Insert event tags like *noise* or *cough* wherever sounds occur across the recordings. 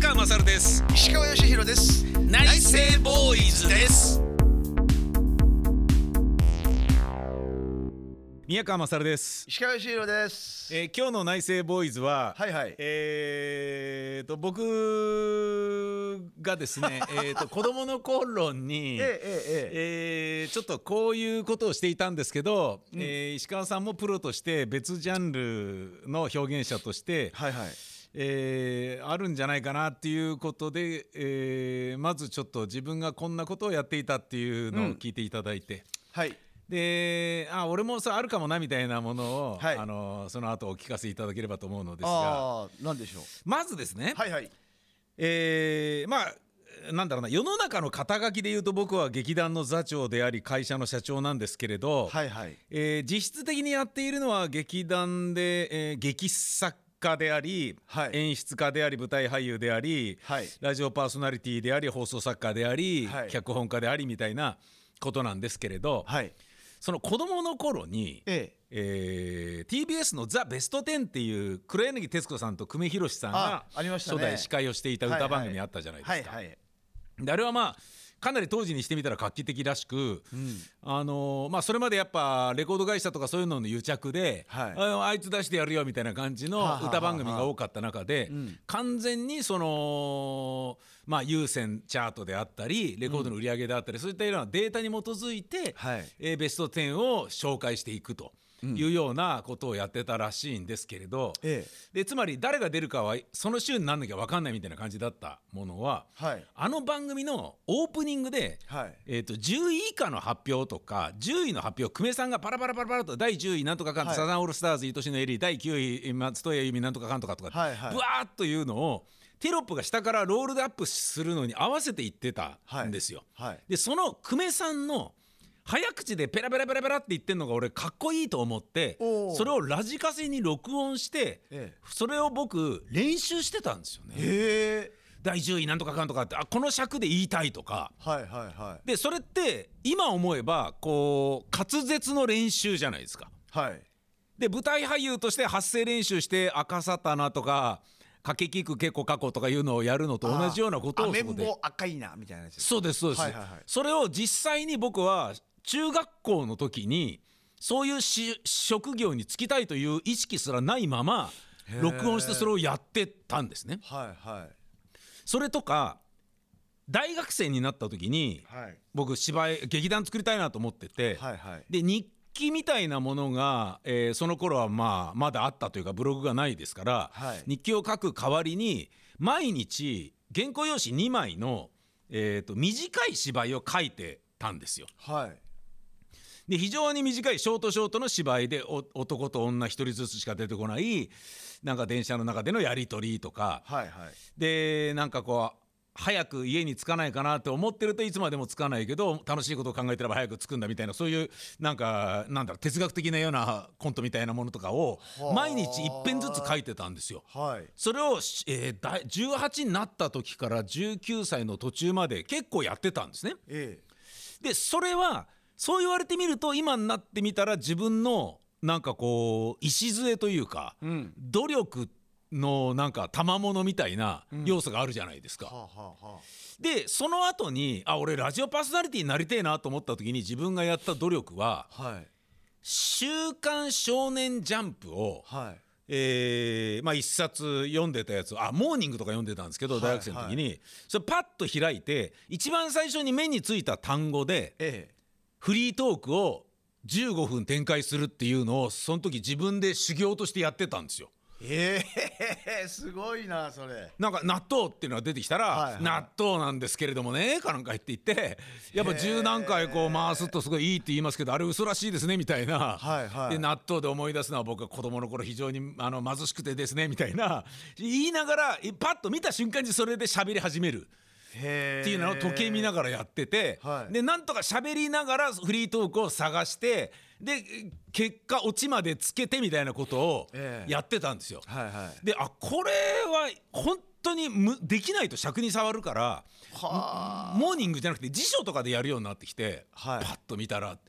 川勝です。石川義弘です。内政ボーイズです。宮川勝です、石川義弘です。えー今日の内政ボーイズは、はいはい。えーと僕がですね *laughs* えーと子供の頃に、ええええええ。ーちょっとこういうことをしていたんですけど、えー石川さんもプロとして別ジャンルの表現者として、はいはいえーあるんじゃないかなっていうことで、えーまずちょっと自分がこんなことをやっていたっていうのを聞いていただいて、はい。であ俺もさあるかもなみたいなものを、はい。あのその後お聞かせいただければと思うのですが。ああなんでしょう。まずですね、はいはい。えーまあなんだろうな世の中の肩書きで言うと僕は劇団の座長であり会社の社長なんですけれど、はいはい。えー実質的にやっているのは劇団で、えー劇作家であり、はい。演出家であり舞台俳優であり、はい。ラジオパーソナリティであり放送作家であり、はい。脚本家でありみたいなことなんですけれど、はい。その子供の頃に、ええ。えー TBS の「ザ・ベストテン」っていう黒柳徹子さんと久米宏さんが初代司会をしていた歌番組あったじゃないですか。あれはまあかなり当時にしてみたら画期的らしく、あのーまあ、それまでやっぱレコード会社とかそういうのの癒着で、はい。ああいつ出してやるよみたいな感じの歌番組が多かった中で、完全にその、まあ、有線チャートであったりレコードの売り上げであったり、そういったようなデータに基づいて、はい。えーベスト10を紹介していくというようなことをやってたらしいんですけれど、えでつまり誰が出るかはその週になんなきゃ分かんないみたいな感じだったものは、はい。あの番組のオープニングで、はい。えー、と10位以下の発表とか10位の発表久米さんがパラパラパラパラと第10位なんとかかんと、はい。サザンオールスターズ愛しのエリー第9位松任谷由実なんとかかんとかとか、はいはい。ブワーッというのをテロップが下からロールアップするのに合わせていってたんですよ。はい。でその久米さんの早口でペラペラペラペラって言ってんのが俺かっこいいと思ってそれをラジカセに録音して、ええ。それを僕練習してたんですよね。へえ。第10位なんとかかんとかってあこの尺で言いたいとか。はいはいはい。でそれって今思えばこう滑舌の練習じゃないですか。はい。で舞台俳優として発声練習して赤さたなとかかけきくけこかこ」とかいうのをやるのと同じようなことをそこで。棒赤いなみたいなそうですそうです、はいはいはい。それを実際に僕は中学校の時にそういうし職業に就きたいという意識すらないまま録音してそれをやってたんですね。はいはい。それとか大学生になった時にはい。僕芝居劇団作りたいなと思ってて、はいはい。で日記みたいなものが、えーその頃はまあまだあったというかブログがないですから、はい。日記を書く代わりに毎日原稿用紙2枚の、えー、と短い芝居を書いてたんですよ。はいで非常に短いショートショートの芝居でお男と女一人ずつしか出てこないなんか電車の中でのやり取りとか。はいはい。でなんかこう早く家に着かないかなって思ってるといつまでも着かないけど楽しいことを考えてれば早く着くんだみたいなそういうなんかなんだろう哲学的なようなコントみたいなものとかをはあ。毎日一編ずつ書いてたんですよ。はい。それを、えーだい18になった時から19歳の途中まで結構やってたんですね。え。でそれはそう言われてみると今になってみたら自分のなんかこう礎というか、えうん。努力のなんか賜物みたいな要素があるじゃないですか。はあはあはでその後にあ俺ラジオパーソナリティになりてえなと思った時に自分がやった努力はあはい「週刊少年ジャンプ」を、はい。えーまあ、一冊読んでたやつあモーニングとか読んでたんですけどはい大学生の時に、それパッと開いて一番最初に目についた単語でえフリートークを15分展開するっていうのをその時自分で修行としてやってたんですよ。えええすごいなそれ。なんか納豆っていうのが出てきたら、はいはい。納豆なんですけれどもねかなんか言って言ってやっぱ十何回こう回すとすごいいいって言いますけどあれ嘘らしいですねみたいな、はいはい。で納豆で思い出すのは僕は子供の頃非常にあの貧しくてですねみたいな。言いながらパッと見た瞬間にそれで喋り始める。へっていうのを時計見ながらやってて、はい。でなんとか喋りながらフリートークを探してで結果オチまでつけてみたいなことをええ。やってたんですよ。はいはい。であこれは本当にむできないと尺に触るからはモーニングじゃなくて辞書とかでやるようになってきて、はい。パッと見たらっ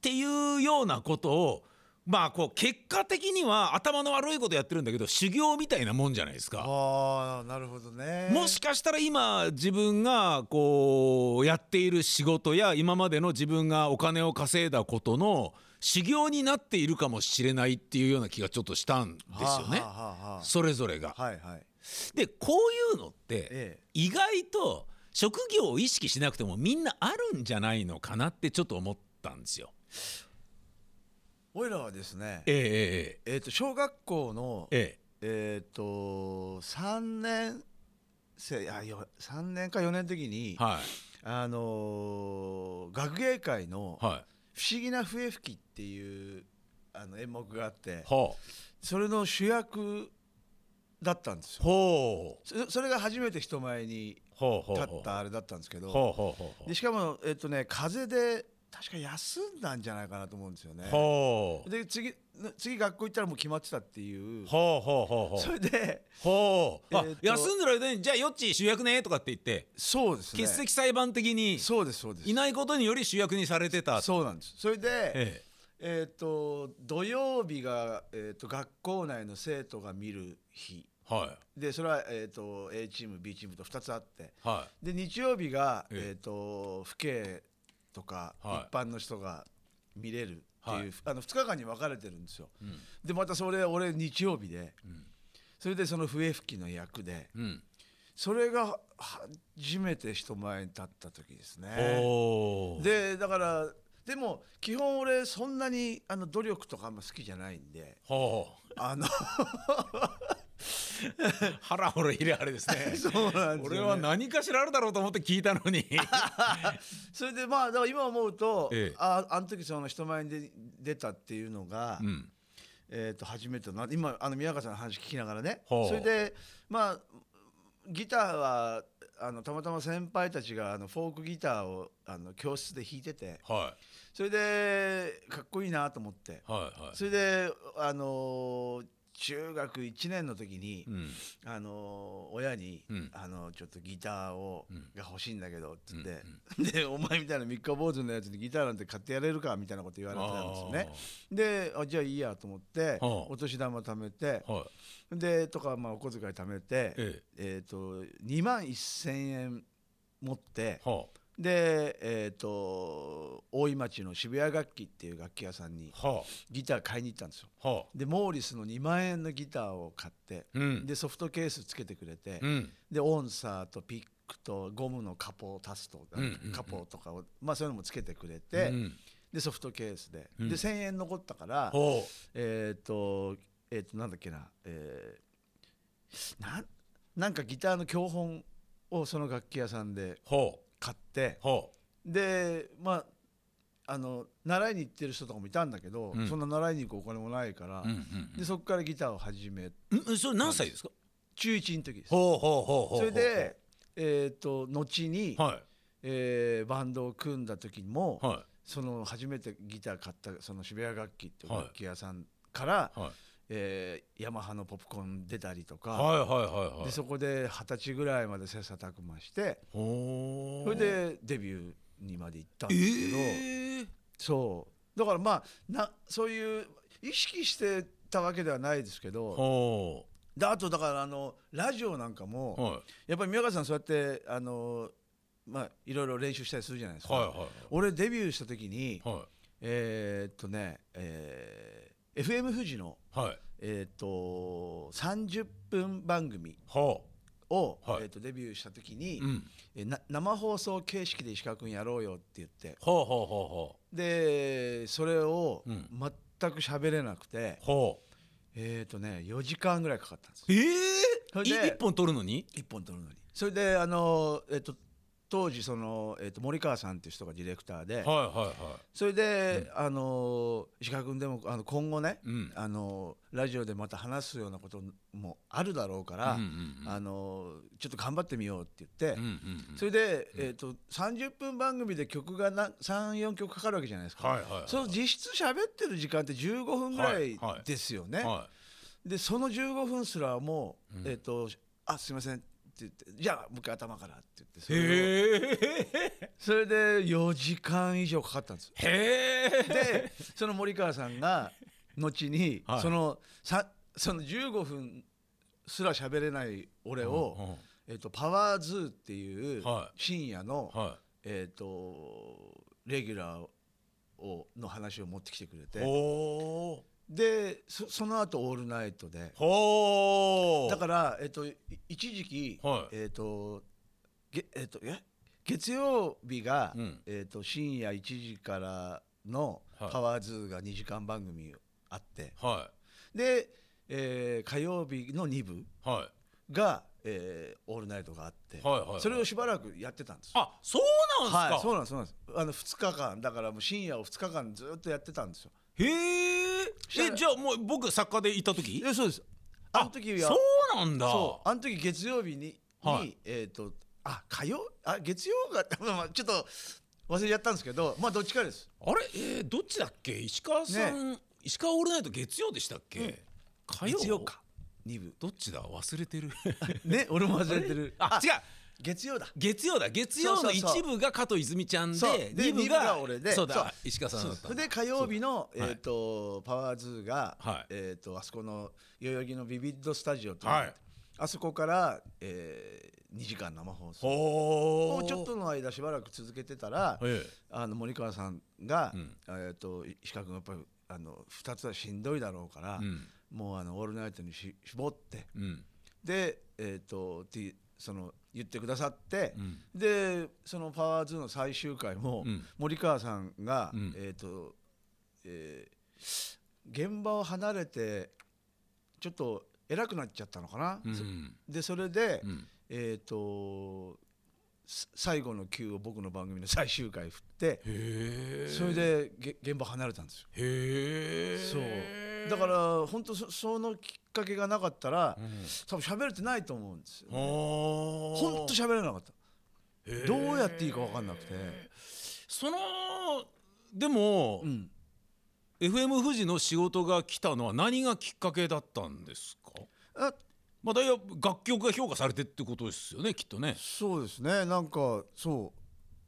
ていうようなことをまあこう結果的には頭の悪いことやってるんだけど修行みたいなもんじゃないですか。ああなるほどねもしかしたら今自分がこうやっている仕事や今までの自分がお金を稼いだことの修行になっているかもしれないっていうような気がちょっとしたんですよねはあはあはあそれぞれが。はいはいでこういうのってえ意外と職業を意識しなくてもみんなあるんじゃないのかなってちょっと思ったんですよ。おいらはですねえええっと小学校のええ。ええっと3年生あよ3年か4年の時にえはい。あのー学芸会のはい「不思議な笛吹き」っていうあの演目があってほそれの主役だったんですうよ。ほう。そそれが初めて人前にほうほう立ほう。ったあれだったんですけどほうほうほうほでしかもえっとね風邪で確か休んだんじゃないかなと思うんですよね。で次次学校行ったらもう決まってたっていう。ほうほうほうほう。それでほう。あ、えーと休んでる間にじゃあよっち主役ねとかって言ってそうですね。欠席裁判的にそうですそうです。いないことにより主役にされてた。そうなんです。それでええ。っ、と土曜日が、えー、と学校内の生徒が見る日。えはい。でそれは、えー、と A チーム B チームと2つあって。はで日曜日が、ええ。えー、と父兄とか、はい。一般の人が見れるっていう、はい。あの2日間に分かれてるんですよ。いうん。でまたそれ俺日曜日でうん。それでその笛吹きの役でうん。それが初めて人前に立った時ですね。でだからでも基本俺そんなにあの努力とかあんま好きじゃないんであの *laughs* 腹ほれ入れあれですね。*laughs* そうなんですよ、ね、俺は何かしらあるだろうと思って聞いたのに。*laughs* それでまあだから今思うと、ええ。ああの時その人前に出出たっていうのが、うん。えー、と初めてな今あの宮川さんの話聞きながらね。それでまあギターはあのたまたま先輩たちがあのフォークギターをあの教室で弾いてて。はそれでかっこいいなと思って。いはいはい。それであのー中学1年の時に、うん。あのー親に、うん。あのちょっとギターを、うんが欲しいんだけどっつって、でお前みたいな三日坊主のやつにギターなんて買ってやれるかみたいなこと言われてたんですよね。であじゃあいいやと思って、はあ。お年玉貯めてはい。でとかまあお小遣い貯めてええ。ー、と2万1,000円持ってで、えー、と大井町の渋谷楽器っていう楽器屋さんにギター買いに行ったんですよ。あはあ。でモーリスの2万円のギターを買って、うん。でソフトケースつけてくれて、うん。でオンサーとピックとゴムのカポを足すとか、うんうんうん。カポとかを、まあ、そういうのもつけてくれて、うん。でソフトケースで,、うん。で1,000円残ったからほえっ、とえっ、となんだっけな、えーなんなんかギターの教本をその楽器屋さんで買ってでまああの習いに行ってる人とかもいたんだけど、うん。そんな習いに行くお金もないから、ううんうん。でそこからギターを始めうんんそれ何歳ですか？中1の時です。ほうほうほうほうそれで、えー、と後に、はい。えーバンドを組んだ時にも、はその初めてギター買ったその渋谷楽器っていうはい。楽器屋さんから、いはい。えーヤマハのポップコーン出たりとか、はいはいはいはい。でそこで二十歳ぐらいまで切磋琢磨してほそれでデビューにまで行ったんですけど、ええそう。だからまあなそういう意識してたわけではないですけどあとだからあのラジオなんかも、うはい。やっぱり宮川さんそうやってあのまあいろいろ練習したりするじゃないですか。はいはい俺デビューした時にはえーっとね、えー FM 富士のいはい。えーっと30分番組ほを、はい。えーっとデビューした時に、ううん。えな生放送形式で石川君やろうよって言って。ほうほうほうほでそれをうん。全く喋れなくて、うほう。えーっとね4時間ぐらいかかったんですええ一本取るのに？1本撮るのに。それであの、えーっと当時その、えーっと森川さんっていう人がディレクターで、はいはいはそれで、あの石川君でもあの今後ね、いうん。あのラジオでまた話すようなこともあるだろうから、うんうんうんあのちょっと頑張ってみようって言って、うんうんうん。それで、えー、と30分番組で曲が34曲かかるわけじゃないですか、はいはいはいその実質喋ってる時間って15分ぐらいですよね、はでその15分すらもう、うん。えっ、と「あすいません」言って「じゃあもう一回頭から」って言ってそれで4時間以上かかったんです。よへえ。でその森川さんが後に、はい。そのさその15分すら喋れない俺を、えっとパワーズーっていうはい。深夜の、はえっとレギュラーをの話を持ってきてくれいてほでそその後オールナイトで。ーほー。だから、えっと、い一時期、はい。えっとげえっとえ？月曜日が、うん。えっと深夜1時からのはい。パワーズーが2時間番組あって、はで、えー火曜日の2部いはい。が、えーオールナイトがあって、それをしばらくやってたんですよ。あそうなんですか、はい、そうなんですそうなんです。あの2日間。だからもう深夜を2日間ずっとやってたんですよ。へええじゃあもう僕作家でいた時？でそうです。あの時は。そうなんだ。そう。あの時月曜日に,、はい。にえっ、とあ火曜？あ月曜が *laughs* まあちょっと忘れちゃったんですけどまあどっちかです。あれ、えー、どっちだっけ？石川さん、石川オールナイト月曜でしたっけ、うん。火曜？か。2部。どっちだ？忘れてる。ね俺も忘れてる。*laughs* あ違う月曜だ。月曜だ。月曜の一部が加藤泉ちゃんで二部が俺で。そうだ石川さんだったで火曜日の、えー、とパワーズーが、はい。えー、とあそこの代々木のビビッドスタジオと、はい。あそこから、えー、2時間生放送。ほをちょっとの間しばらく続けてたら、えあの森川さんが、うん。えー、と石川君やっぱりあの2つはしんどいだろうから、えうん。もうあのオールナイトにし絞ってうん。で、えー、とその言ってくださって、うん。でその「パワーズの最終回も、うん。森川さんが、うん。えっ、と、えー現場を離れてちょっと偉くなっちゃったのかな、でそれで、うん。えっ、とす最後の Q を僕の番組の最終回振ってそれでげ現場離れたんですよ。そう。だから本当そそのかけがなかったら、うん。多分喋れてないと思うんですよ、ね。ほ本当喋れなかった。どうやっていいか分かんなくて。そのでも、うん。FM 富士の仕事が来たのは何がきっかけだったんですか？あまあ大体楽曲が評価されてってことですよねきっとね。そうですね。なんかそ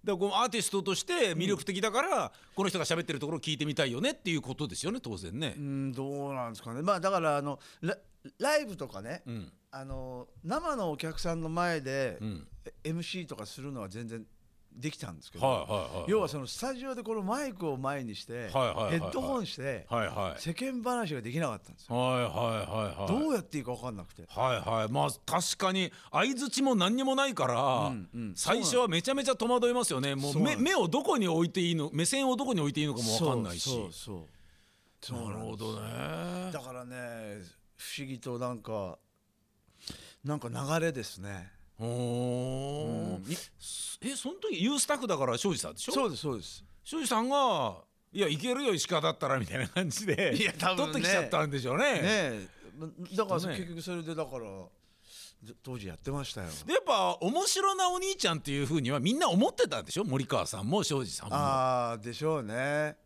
だこのアーティストとして魅力的だから、この人が喋ってるところを聞いてみたいよねっていうことですよね当然ね。ううんどうなんですかね。まあだからあのラライブとかね、うん。あの生のお客さんの前で、うん。え MC とかするのは全然できたんですけど、はいはいはい要はそのスタジオでこのマイクを前にして、はいはいはいはい。ヘッドホンして、はいはい。世間話ができなかったんですよ、はいはいはいはいどうやっていいか分かんなくて、はいはい。まあ確かに相づちも何にもないから、うんうん。最初はめちゃめちゃ戸惑いますよね。もう目目をどこに置いていいの目線をどこに置いていいのかも分かんないし。そうそう。そうそうなるほどね。だからね不思議となんかなんか流れですね、おうー。んいえその時ユースタッフだから庄司さんでしょ？そうですそうです。庄司さんが「いやいけるよ石川だったら」みたいな感じで *laughs* いや多分ね。取ってきちゃったんでしょうね。ねえ。だからね結局それでだからず当時やってましたよ。でやっぱ面白なお兄ちゃんっていうふうにはみんな思ってたんでしょ？森川さんも庄司さんも。ああでしょうね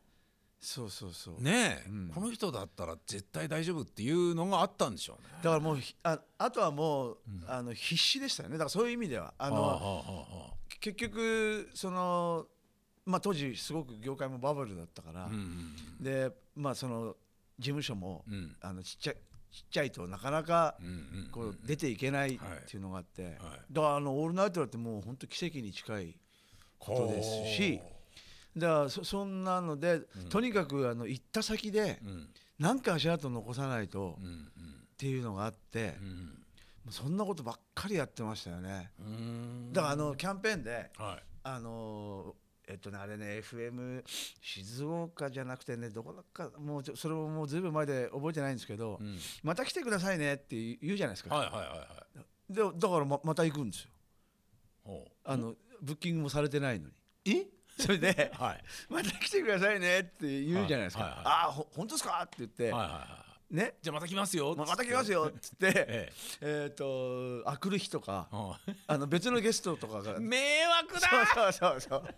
そうそうそう。ねえ、うん。この人だったら絶対大丈夫っていうのがあったんでしょうね。だからもうひああとはもう、あの必死でしたよね。だからそういう意味ではあの結局そのまあ当時すごく業界もバブルだったから、でまあその事務所も、うん。うんあのちっちゃいちっちゃいとなかなかうんうんこう出ていけないっていうのがあって、はい。だからあの「オールナイト」だってもう本当奇跡に近いことですしほだからそそんなので、とにかくあの行った先で何か足跡残さないとっうん。ていうのがあって、そんなことばっかりやってましたよね。だからあのキャンペーンではい。あのえっとねあれね FM 静岡じゃなくてねどこだかもうちょそれももうずいぶん前で覚えてないんですけど、うん。また来てくださいねって言うじゃないですか、はいはいはいはいでだからままた行くんですよ。あのブッキングもされてないのに。え？*laughs* それではい。また来てくださいねって言うじゃないですか、はいはいああほ本当ですか？って言って、はいはいはね。いじゃあまた来ますよ。ままた来ますよ。っつって。ええ。っとあくる日とかえ *laughs* あの別のゲストとかが。うん迷惑だ！そうそうそうそう。だか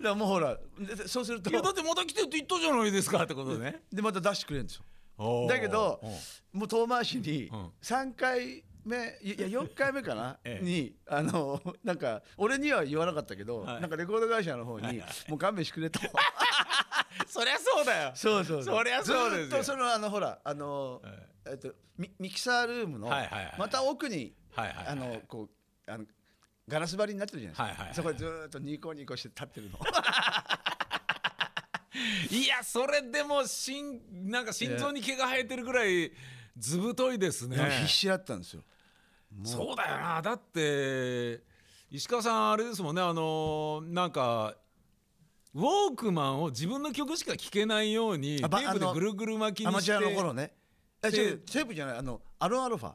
らもうほらでそうすると。いやだってまた来てって言ったじゃないですか。ってことね。でまた出してくれるんですよ。だけどもう遠回しにうん。3回目いや4回目かな、*laughs* ええ。にあのなんか俺には言わなかったけど、はい。なんかレコード会社の方に、もう勘弁してくれと。*laughs* そりゃそうだよ。そうそうそりゃそうですよ。ずーっとそのあのほらあの、えっとミミキサールームのまた奥に、はいはいはい。あのこうあのガラス張りになってるじゃないですか、はいはい。はいそこでずーっとニコニコして立ってるの。*laughs* いやそれでも心なんか心臓に毛が生えてるぐらいずぶといですね。必死だったんですよそうだよな。だって石川さんあれですもんね。あのなんかウォークマンを自分の曲しか聴けないようにテープでぐるぐる巻きアマチにしてュアの頃ね。えで違うテープじゃないあのアロンアルファ。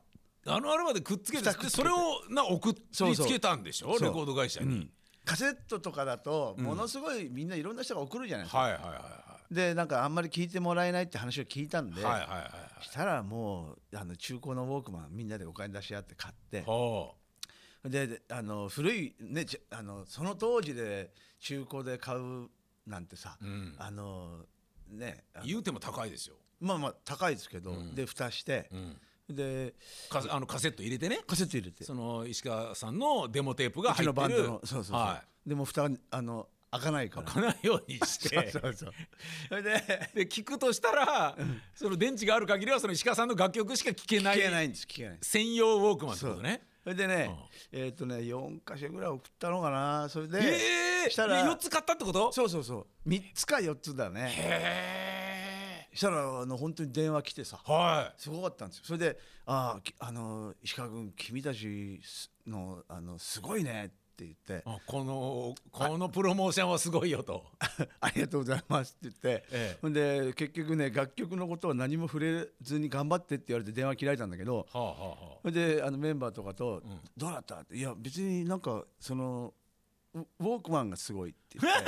あのアルバでくっつけてて。でそれをな送りつけたんでしょ？レコード会社に。カセットとかだとものすごいみんないろんな人が送るじゃないですか、はいはいはでなんかあんまり聞いてもらえないって話を聞いたんで、いはいはいはいはい。したらもうあの中古のウォークマンみんなでお金出し合って買ってほでであの古いねじあのその当時で中古で買うなんてさ、う、うん、あのね言うても高いですよ。まあまあ高いですけど、うん。で蓋してう、ん、でカあのカセット入れてね。カセット入れて。その石川さんのデモテープがうち入ってる。のバンドのそうそうそう、はでも蓋があの開かないから。い、開かないようにして。*laughs* そうそうそれでで聞くとしたら、その電池がある限りはその石川さんの楽曲しか聴けない。聞けないんです聞けない。専用ウォークマンってことね。それでね、えっ、とね4箇所ぐらい送ったのかな。それで、ええしたら4つ買ったってこと？そうそうそう。3つか4つだね。へしたらあの本当に電話来てさ。えはすごかったんですよ。それで「ああきあの石川君君たちのあのすごいね」って言って。いあこのこのプロモーションはすごいよと。*laughs*「ありがとうございます」って言って、ええ。ほんで結局ね楽曲のことは何も触れずに頑張ってって言われて電話切られたんだけど。はあはあであのメンバーとかと「どうだった?」って「いや別になんかそのウウォークマンがすごい」って言って。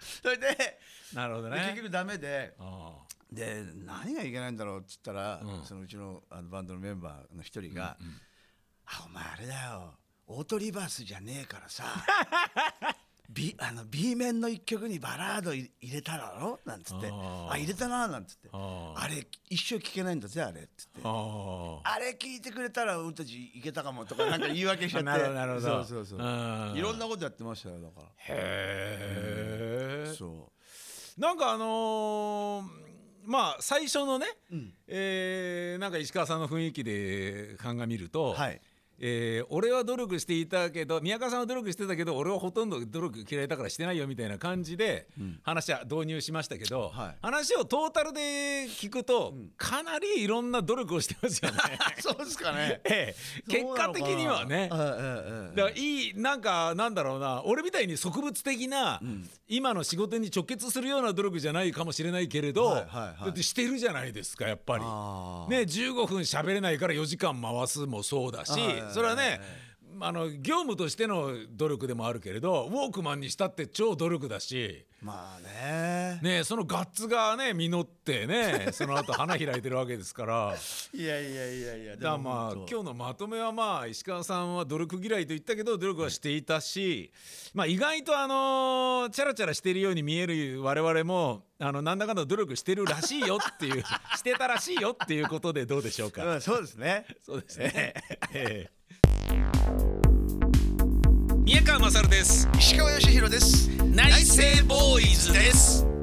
*laughs* それでなるほどで結ね。局ダメで。あで何がいけないんだろうっつったら、うん。そのうちのあのバンドのメンバーの一人が「あお前あれだよオートリバースじゃねえからさ。*laughs* B, あの B 面の一曲にバラードい入れただろ?」なんつって「あ入れたな」なんつって「ああれ一生聴けないんだぜあれ」っつって。ああれ聞いてくれたら俺たちいけたかもとかなんか言い訳しちゃって。*laughs* なるほどなるほど。そうそうそう。うん。いろんなことやってましたよだから。へえ。そなんかあのーまあ最初のね、う、うん、えーなんか石川さんの雰囲気で鑑みると、はいえー俺は努力していたけど宮川さんは努力してたけど俺はほとんど努力嫌いだからしてないよみたいな感じでうん。話は導入しましたけど、はい。話をトータルで聞くと、ん。かなりいろんな努力をしてますよね。*laughs* そうですかね。*laughs* ええ。結果的にはね。だからいいなんかなんだろうな俺みたいに植物的な、ん。今の仕事に直結するような努力じゃないかもしれないけれど、はいはいはい。だってしてるじゃないですかやっぱり。ね15分喋れないから4時間回すもそうだしはいそれはねあの業務としての努力でもあるけれどウォークマンにしたって超努力だし。まあね。ね、そのガッツがね実ってね *laughs* その後花開いてるわけですから。いやいやいやいやだまあ今日のまとめはまあ石川さんは努力嫌いと言ったけど努力はしていたし、まあ意外とあのチャラチャラしてるように見える我々もあのなんだかんだ努力してるらしいよっていう *laughs* してたらしいよっていうことでどうでしょうか。うんそうですね。そうですね。ええ宮川勝です。石川義弘です内政ボーイズです。